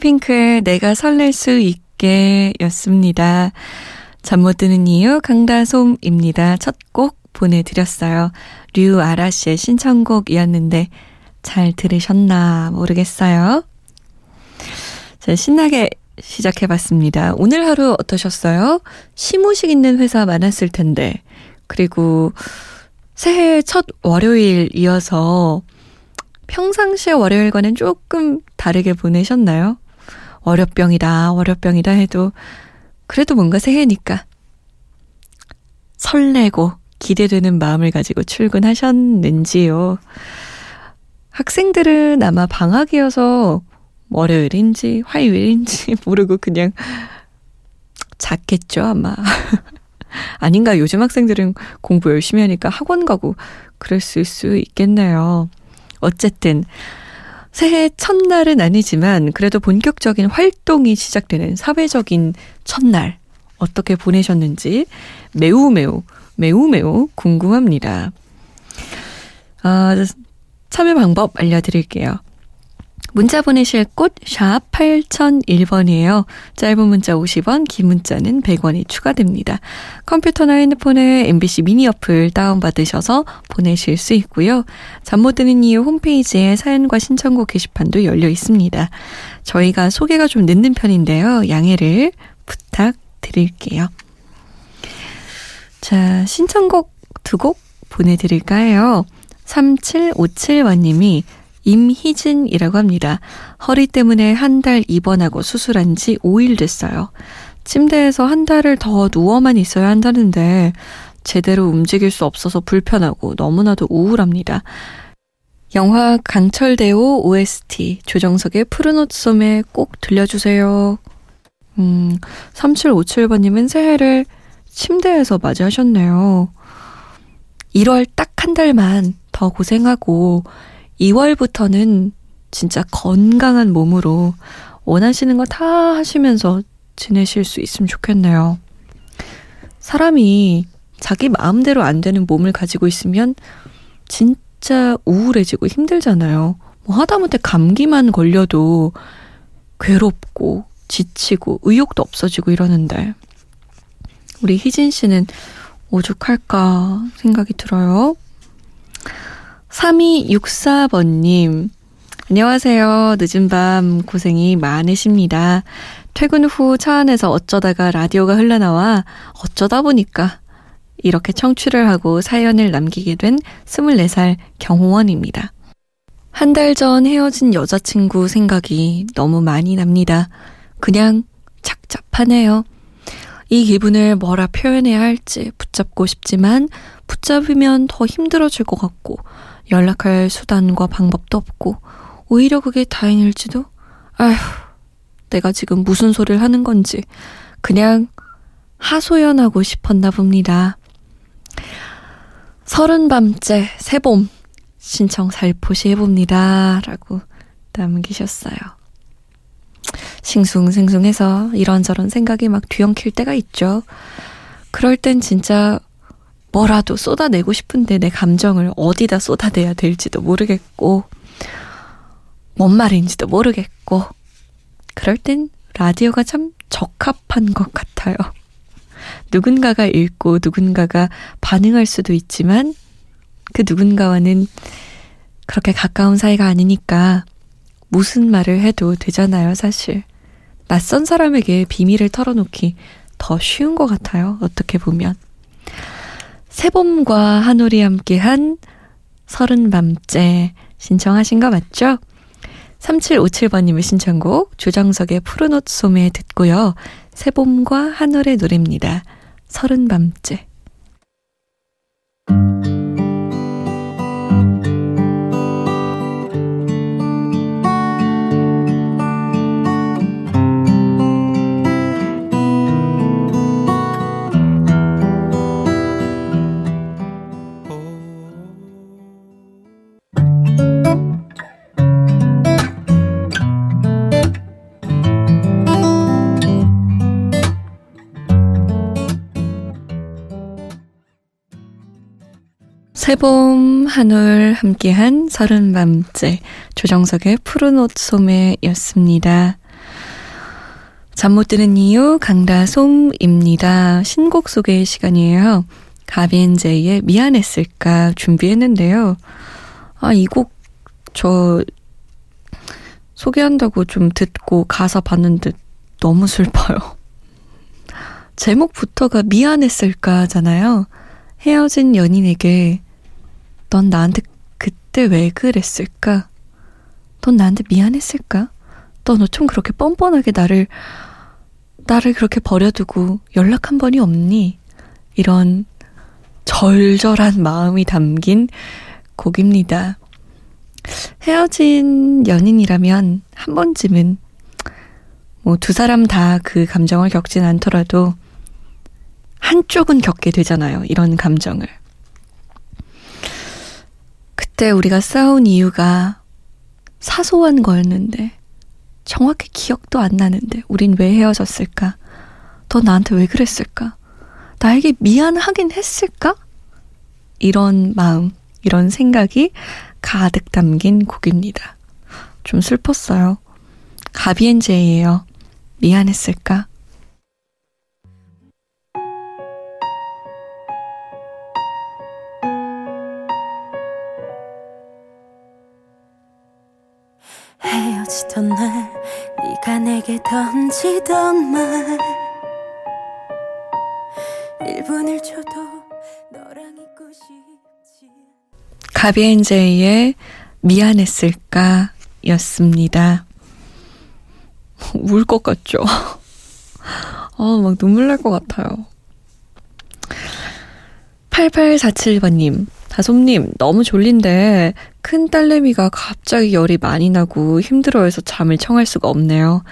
에이핑크의 내가 설렐 수 있게 였습니다. 잠 못 드는 이유 강다솜입니다. 첫 곡 보내드렸어요. 류아라 씨의 신청곡이었는데 잘 들으셨나 모르겠어요. 자, 신나게 시작해봤습니다. 오늘 하루 어떠셨어요? 시무식 있는 회사 많았을 텐데. 그리고 새해 첫 월요일 이어서 평상시의 월요일과는 조금 다르게 보내셨나요? 월요병이다, 월요병이다 해도 그래도 뭔가 새해니까 설레고 기대되는 마음을 가지고 출근하셨는지요. 학생들은 아마 방학이어서 월요일인지 화요일인지 모르고 그냥 잤겠죠, 아마. 아닌가, 요즘 학생들은 공부 열심히 하니까 학원 가고 그랬을 수 있겠네요. 어쨌든 새해 첫날은 아니지만 그래도 본격적인 활동이 시작되는 사회적인 첫날 어떻게 보내셨는지 매우 매우 매우 매우 궁금합니다. 아, 참여 방법 알려드릴게요. 문자 보내실 곳 샵 8001번이에요. 짧은 문자 50원, 긴 문자는 100원이 추가됩니다. 컴퓨터나 핸드폰에 MBC 미니 어플 다운받으셔서 보내실 수 있고요. 잠 못 드는 이유 홈페이지에 사연과 신청곡 게시판도 열려 있습니다. 저희가 소개가 좀 늦는 편인데요. 양해를 부탁드릴게요. 자, 신청곡 두 곡 보내드릴까요? 3757번님이 임희진이라고 합니다. 허리 때문에 한 달 입원하고 수술한 지 5일 됐어요. 침대에서 한 달을 더 누워만 있어야 한다는데 제대로 움직일 수 없어서 불편하고 너무나도 우울합니다. 영화 강철대오 OST 조정석의 푸른 옷 소매 꼭 들려주세요. 음, 3757번님은 새해를 침대에서 맞이하셨네요. 1월 딱 한 달만 더 고생하고 2월부터는 진짜 건강한 몸으로 원하시는 거 다 하시면서 지내실 수 있으면 좋겠네요. 사람이 자기 마음대로 안 되는 몸을 가지고 있으면 진짜 우울해지고 힘들잖아요. 뭐 하다못해 감기만 걸려도 괴롭고 지치고 의욕도 없어지고 이러는데 우리 희진 씨는 오죽할까 생각이 들어요. 3264번님, 안녕하세요. 늦은 밤 고생이 많으십니다. 퇴근 후 차 안에서 어쩌다가 라디오가 흘러나와 어쩌다 보니까 이렇게 청취를 하고 사연을 남기게 된 24살 경호원입니다. 한 달 전 헤어진 여자친구 생각이 너무 많이 납니다. 그냥 착잡하네요. 이 기분을 뭐라 표현해야 할지 붙잡고 싶지만 붙잡으면 더 힘들어질 것 같고 연락할 수단과 방법도 없고 오히려 그게 다행일지도 아휴 내가 지금 무슨 소리를 하는 건지 그냥 하소연하고 싶었나 봅니다. 서른 밤째 새봄 신청 살포시 해봅니다. 라고 남기셨어요. 싱숭생숭해서 이런저런 생각이 막 뒤엉킬 때가 있죠. 그럴 땐 진짜 뭐라도 쏟아내고 싶은데 내 감정을 어디다 쏟아내야 될지도 모르겠고, 뭔 말인지도 모르겠고, 그럴 땐 라디오가 참 적합한 것 같아요. 누군가가 읽고 누군가가 반응할 수도 있지만, 그 누군가와는 그렇게 가까운 사이가 아니니까 무슨 말을 해도 되잖아요, 사실. 낯선 사람에게 비밀을 털어놓기 더 쉬운 것 같아요, 어떻게 보면. 새봄과 한올이 함께한 서른 밤째 신청하신 거 맞죠? 3757번님의 신청곡 조정석의 푸른 옷 소매 듣고요. 새봄과 한올의 노래입니다. 서른 밤째 새봄 한올 함께한 서른 밤째 조정석의 푸른 옷 소매였습니다. 잠 못 드는 이유 강다솜입니다. 신곡 소개 시간이에요. 가비엔제이의 미안했을까 준비했는데요. 아, 이 곡 저 소개한다고 좀 듣고 가사 봤는데 너무 슬퍼요. 제목부터가 미안했을까잖아요. 헤어진 연인에게 넌 나한테 그때 왜 그랬을까? 넌 나한테 미안했을까? 넌 어쩜 그렇게 뻔뻔하게 나를, 나를 그렇게 버려두고 연락 한 번이 없니? 이런 절절한 마음이 담긴 곡입니다. 헤어진 연인이라면 한 번쯤은 뭐 두 사람 다 그 감정을 겪진 않더라도 한쪽은 겪게 되잖아요. 이런 감정을. 그때 우리가 싸운 이유가 사소한 거였는데, 정확히 기억도 안 나는데, 우린 왜 헤어졌을까? 너 나한테 왜 그랬을까? 나에게 미안하긴 했을까? 이런 마음, 이런 생각이 가득 담긴 곡입니다. 좀 슬펐어요. 가비엔제예요. 미안했을까? 헤어지던 날 네가 내게 던지던 말 1분을 줘도 너랑 있고 싶지 가비엔제이의 미안했을까 였습니다. 울 것 같죠? 아, 막 눈물 날 것 같아요. 8847번님, 다솜님, 너무 졸린데 큰 딸내미가 갑자기 열이 많이 나고 힘들어해서 잠을 청할 수가 없네요.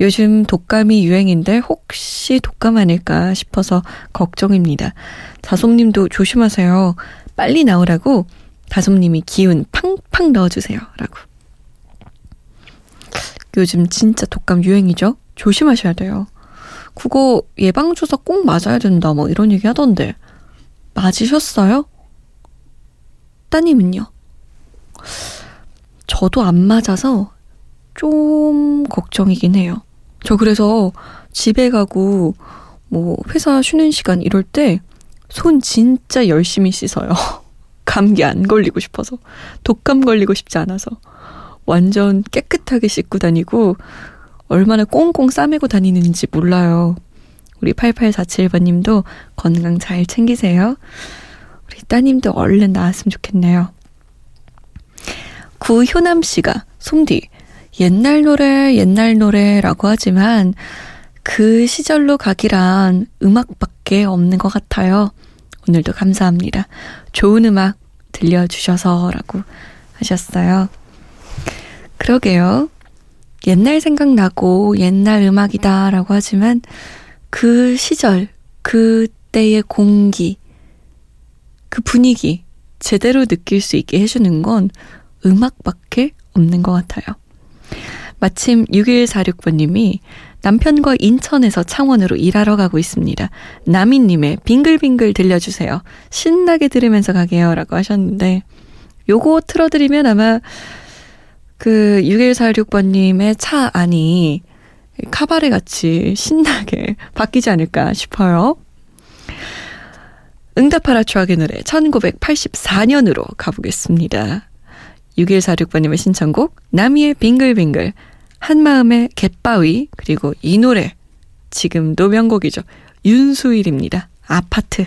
요즘 독감이 유행인데 혹시 독감 아닐까 싶어서 걱정입니다. 다솜님도 조심하세요. 빨리 나오라고 다솜님이 기운 팡팡 넣어주세요. 라고. 요즘 진짜 독감 유행이죠? 조심하셔야 돼요. 그거 예방주사 꼭 맞아야 된다, 뭐 이런 얘기 하던데. 맞으셨어요? 따님은요? 저도 안 맞아서 좀 걱정이긴 해요. 저 그래서 집에 가고 뭐 회사 쉬는 시간 이럴 때 손 진짜 열심히 씻어요. 감기 안 걸리고 싶어서. 독감 걸리고 싶지 않아서. 완전 깨끗하게 씻고 다니고 얼마나 꽁꽁 싸매고 다니는지 몰라요. 우리 8847번님도 건강 잘 챙기세요. 따님도 얼른 나왔으면 좋겠네요. 구효남 씨가 솜디 옛날 노래 옛날 노래라고 하지만 그 시절로 가기란 음악밖에 없는 것 같아요. 오늘도 감사합니다. 좋은 음악 들려주셔서라고 하셨어요. 그러게요. 옛날 생각나고 옛날 음악이다라고 하지만 그 시절, 그때의 공기, 그 분위기 제대로 느낄 수 있게 해주는 건 음악밖에 없는 것 같아요. 마침 6146번님이 남편과 인천에서 창원으로 일하러 가고 있습니다. 나미님의 빙글빙글 들려주세요. 신나게 들으면서 가게요. 라고 하셨는데, 요거 틀어드리면 아마 그 6146번님의 차 안이 카바레 같이 신나게 바뀌지 않을까 싶어요. 응답하라 추억의 노래 1984년으로 가보겠습니다. 6146번님의 신청곡 나미의 빙글빙글 한마음의 갯바위 그리고 이 노래 지금도 명곡이죠. 윤수일입니다. 아파트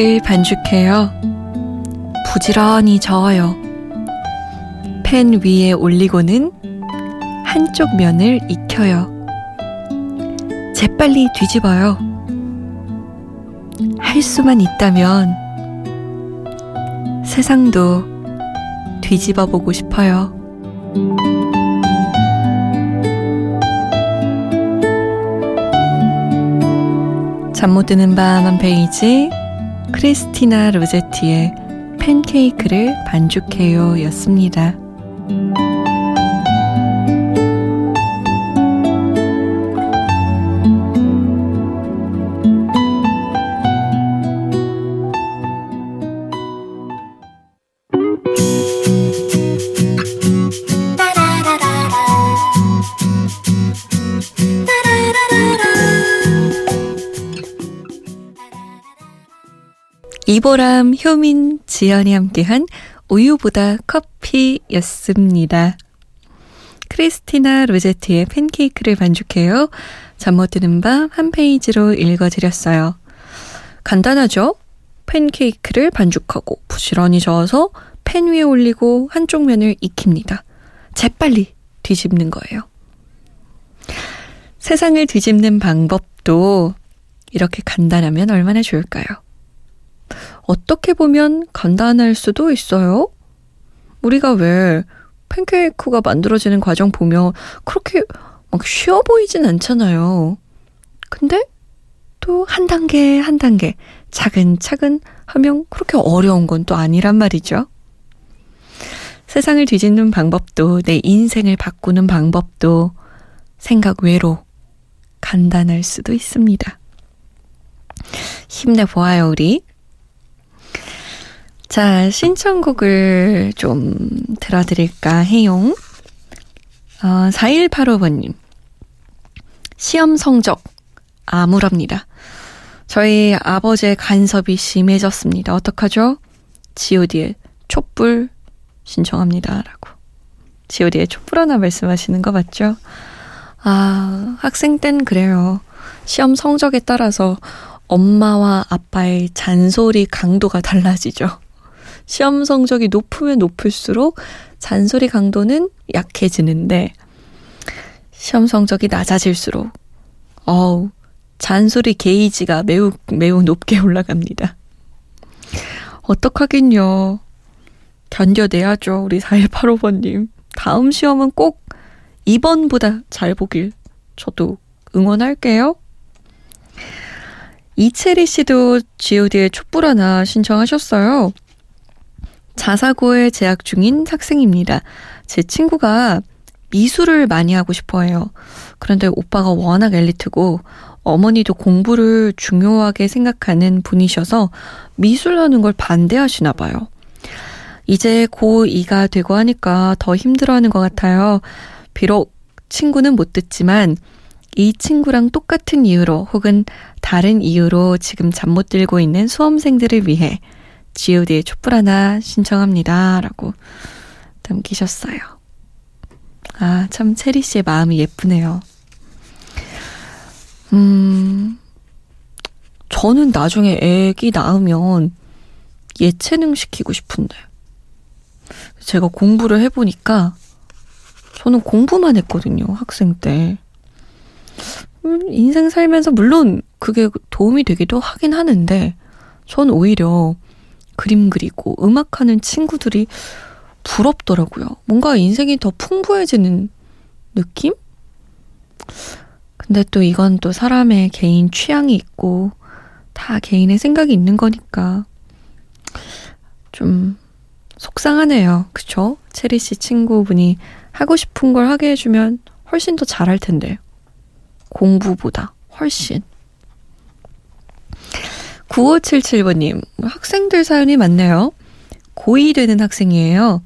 팬케이크를 반죽해요. 부지런히 저어요. 팬 위에 올리고는 한쪽 면을 익혀요. 재빨리 뒤집어요. 할 수만 있다면 세상도 뒤집어 보고 싶어요. 잠 못 드는 밤 한 페이지 크리스티나 로제티의 팬케이크를 반죽해요 였습니다. 이보람, 효민, 지연이 함께한 우유보다 커피였습니다. 크리스티나 로제트의 팬케이크를 반죽해요. 잠 못 드는 밤 한 페이지로 읽어드렸어요. 간단하죠? 팬케이크를 반죽하고 부지런히 저어서 팬 위에 올리고 한쪽 면을 익힙니다. 재빨리 뒤집는 거예요. 세상을 뒤집는 방법도 이렇게 간단하면 얼마나 좋을까요? 어떻게 보면 간단할 수도 있어요. 우리가 왜 팬케이크가 만들어지는 과정 보면 그렇게 막 쉬워 보이진 않잖아요. 근데 또 한 단계 한 단계 차근차근 하면 그렇게 어려운 건 또 아니란 말이죠. 세상을 뒤집는 방법도 내 인생을 바꾸는 방법도 생각 외로 간단할 수도 있습니다. 힘내보아요, 우리. 자, 신청곡을 좀 들어드릴까 해요. 어, 4185번님. 시험 성적 암울합니다. 저희 아버지의 간섭이 심해졌습니다. 어떡하죠? god의 촛불 신청합니다. 라고. god의 촛불 하나 말씀하시는 거 맞죠? 아, 학생 땐 그래요. 시험 성적에 따라서 엄마와 아빠의 잔소리 강도가 달라지죠. 시험 성적이 높으면 높을수록 잔소리 강도는 약해지는데 시험 성적이 낮아질수록 어우 잔소리 게이지가 매우 매우 높게 올라갑니다. 어떡하긴요. 견뎌내야죠. 우리 4185번님. 다음 시험은 꼭 2번보다 잘 보길 저도 응원할게요. 이채리 씨도 god의 촛불 하나 신청하셨어요. 자사고에 재학 중인 학생입니다. 제 친구가 미술을 많이 하고 싶어 해요. 그런데 오빠가 워낙 엘리트고 어머니도 공부를 중요하게 생각하는 분이셔서 미술하는 걸 반대하시나 봐요. 이제 고2가 되고 하니까 더 힘들어하는 것 같아요. 비록 친구는 못 듣지만 이 친구랑 똑같은 이유로 혹은 다른 이유로 지금 잠 못 들고 있는 수험생들을 위해 god의 촛불 하나 신청합니다. 라고 남기셨어요. 아, 참, 체리 씨의 마음이 예쁘네요. 음, 저는 나중에 애기 낳으면 예체능 시키고 싶은데. 제가 공부를 해보니까 저는 공부만 했거든요, 학생 때. 음, 인생 살면서 물론 그게 도움이 되기도 하긴 하는데, 전 오히려 그림 그리고 음악하는 친구들이 부럽더라고요. 뭔가 인생이 더 풍부해지는 느낌? 근데 또 이건 또 사람의 개인 취향이 있고 다 개인의 생각이 있는 거니까 좀 속상하네요. 그쵸? 체리 씨 친구분이 하고 싶은 걸 하게 해주면 훨씬 더 잘할 텐데. 공부보다 훨씬. 9577번님, 학생들 사연이 많네요. 고2 되는 학생이에요.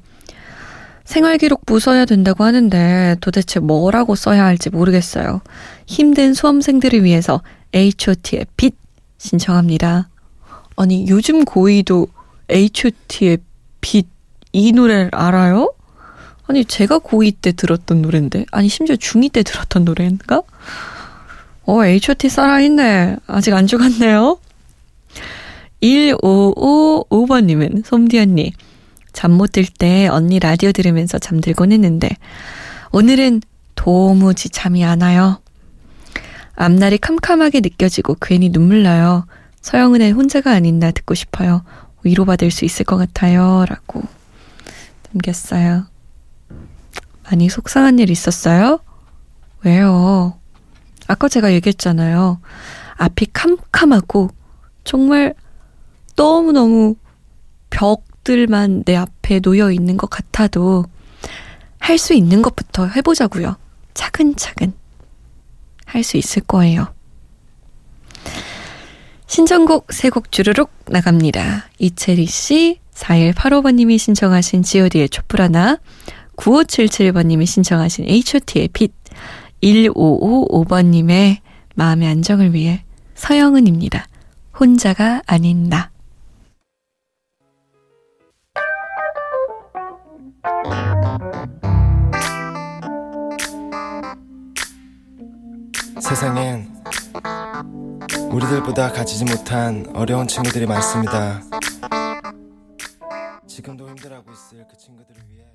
생활기록부 써야 된다고 하는데 도대체 뭐라고 써야 할지 모르겠어요. 힘든 수험생들을 위해서 H.O.T의 빛 신청합니다. 아니, 요즘 고2도 H.O.T의 빛 이 노래를 알아요? 아니, 제가 고2 때 들었던 노래인데. 아니, 심지어 중2 때 들었던 노래인가? 어, H.O.T 살아있네. 아직 안 죽었네요. 1555번님은, 솜디 언니. 잠 못 들 때 언니 라디오 들으면서 잠들곤 했는데, 오늘은 도무지 잠이 안 와요. 앞날이 캄캄하게 느껴지고 괜히 눈물 나요. 서영은의 혼자가 아닌 나 듣고 싶어요. 위로받을 수 있을 것 같아요. 라고 남겼어요. 많이 속상한 일 있었어요? 왜요? 아까 제가 얘기했잖아요. 앞이 캄캄하고 정말 너무너무 벽들만 내 앞에 놓여 있는 것 같아도 할 수 있는 것부터 해보자고요. 차근차근 할 수 있을 거예요. 신청곡 세 곡 주르륵 나갑니다. 이채리 씨, 4185번님이 신청하신 god의 촛불 하나, 9577번님이 신청하신 H.O.T의 빛, 1555번님의 마음의 안정을 위해 서영은입니다. 혼자가 아닌 나. 세상엔 우리들보다 가지지 못한 어려운 친구들이 많습니다. 지금도 힘들어하고 있을 그 친구들을 위해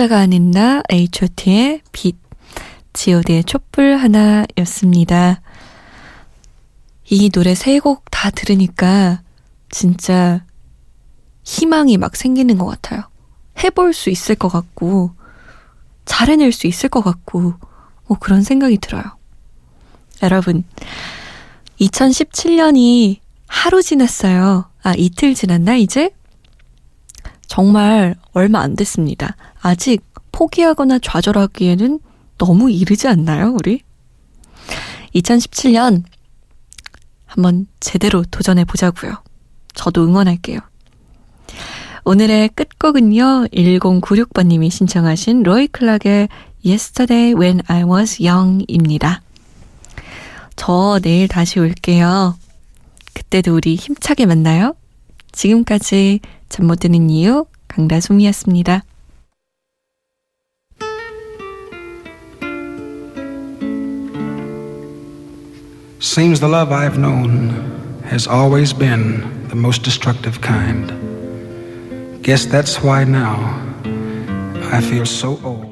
혼자가 아닌 나, H.O.T의 빛, G.O.D의 촛불 하나였습니다. 이 노래 세 곡 다 들으니까 진짜 희망이 막 생기는 것 같아요. 해볼 수 있을 것 같고, 잘 해낼 수 있을 것 같고, 뭐 그런 생각이 들어요. 여러분, 2017년이 하루 지났어요. 아, 이틀 지났나, 이제? 정말 얼마 안 됐습니다. 아직 포기하거나 좌절하기에는 너무 이르지 않나요, 우리? 2017년 한번 제대로 도전해 보자고요. 저도 응원할게요. 오늘의 끝곡은요. 1096번님이 신청하신 로이 클락의 Yesterday When I Was Young입니다. 저 내일 다시 올게요. 그때도 우리 힘차게 만나요. 지금까지 잠 못 드는 이유 강다솜이었습니다. Seems the love I've known has always been the most destructive kind. Guess that's why now I feel so old.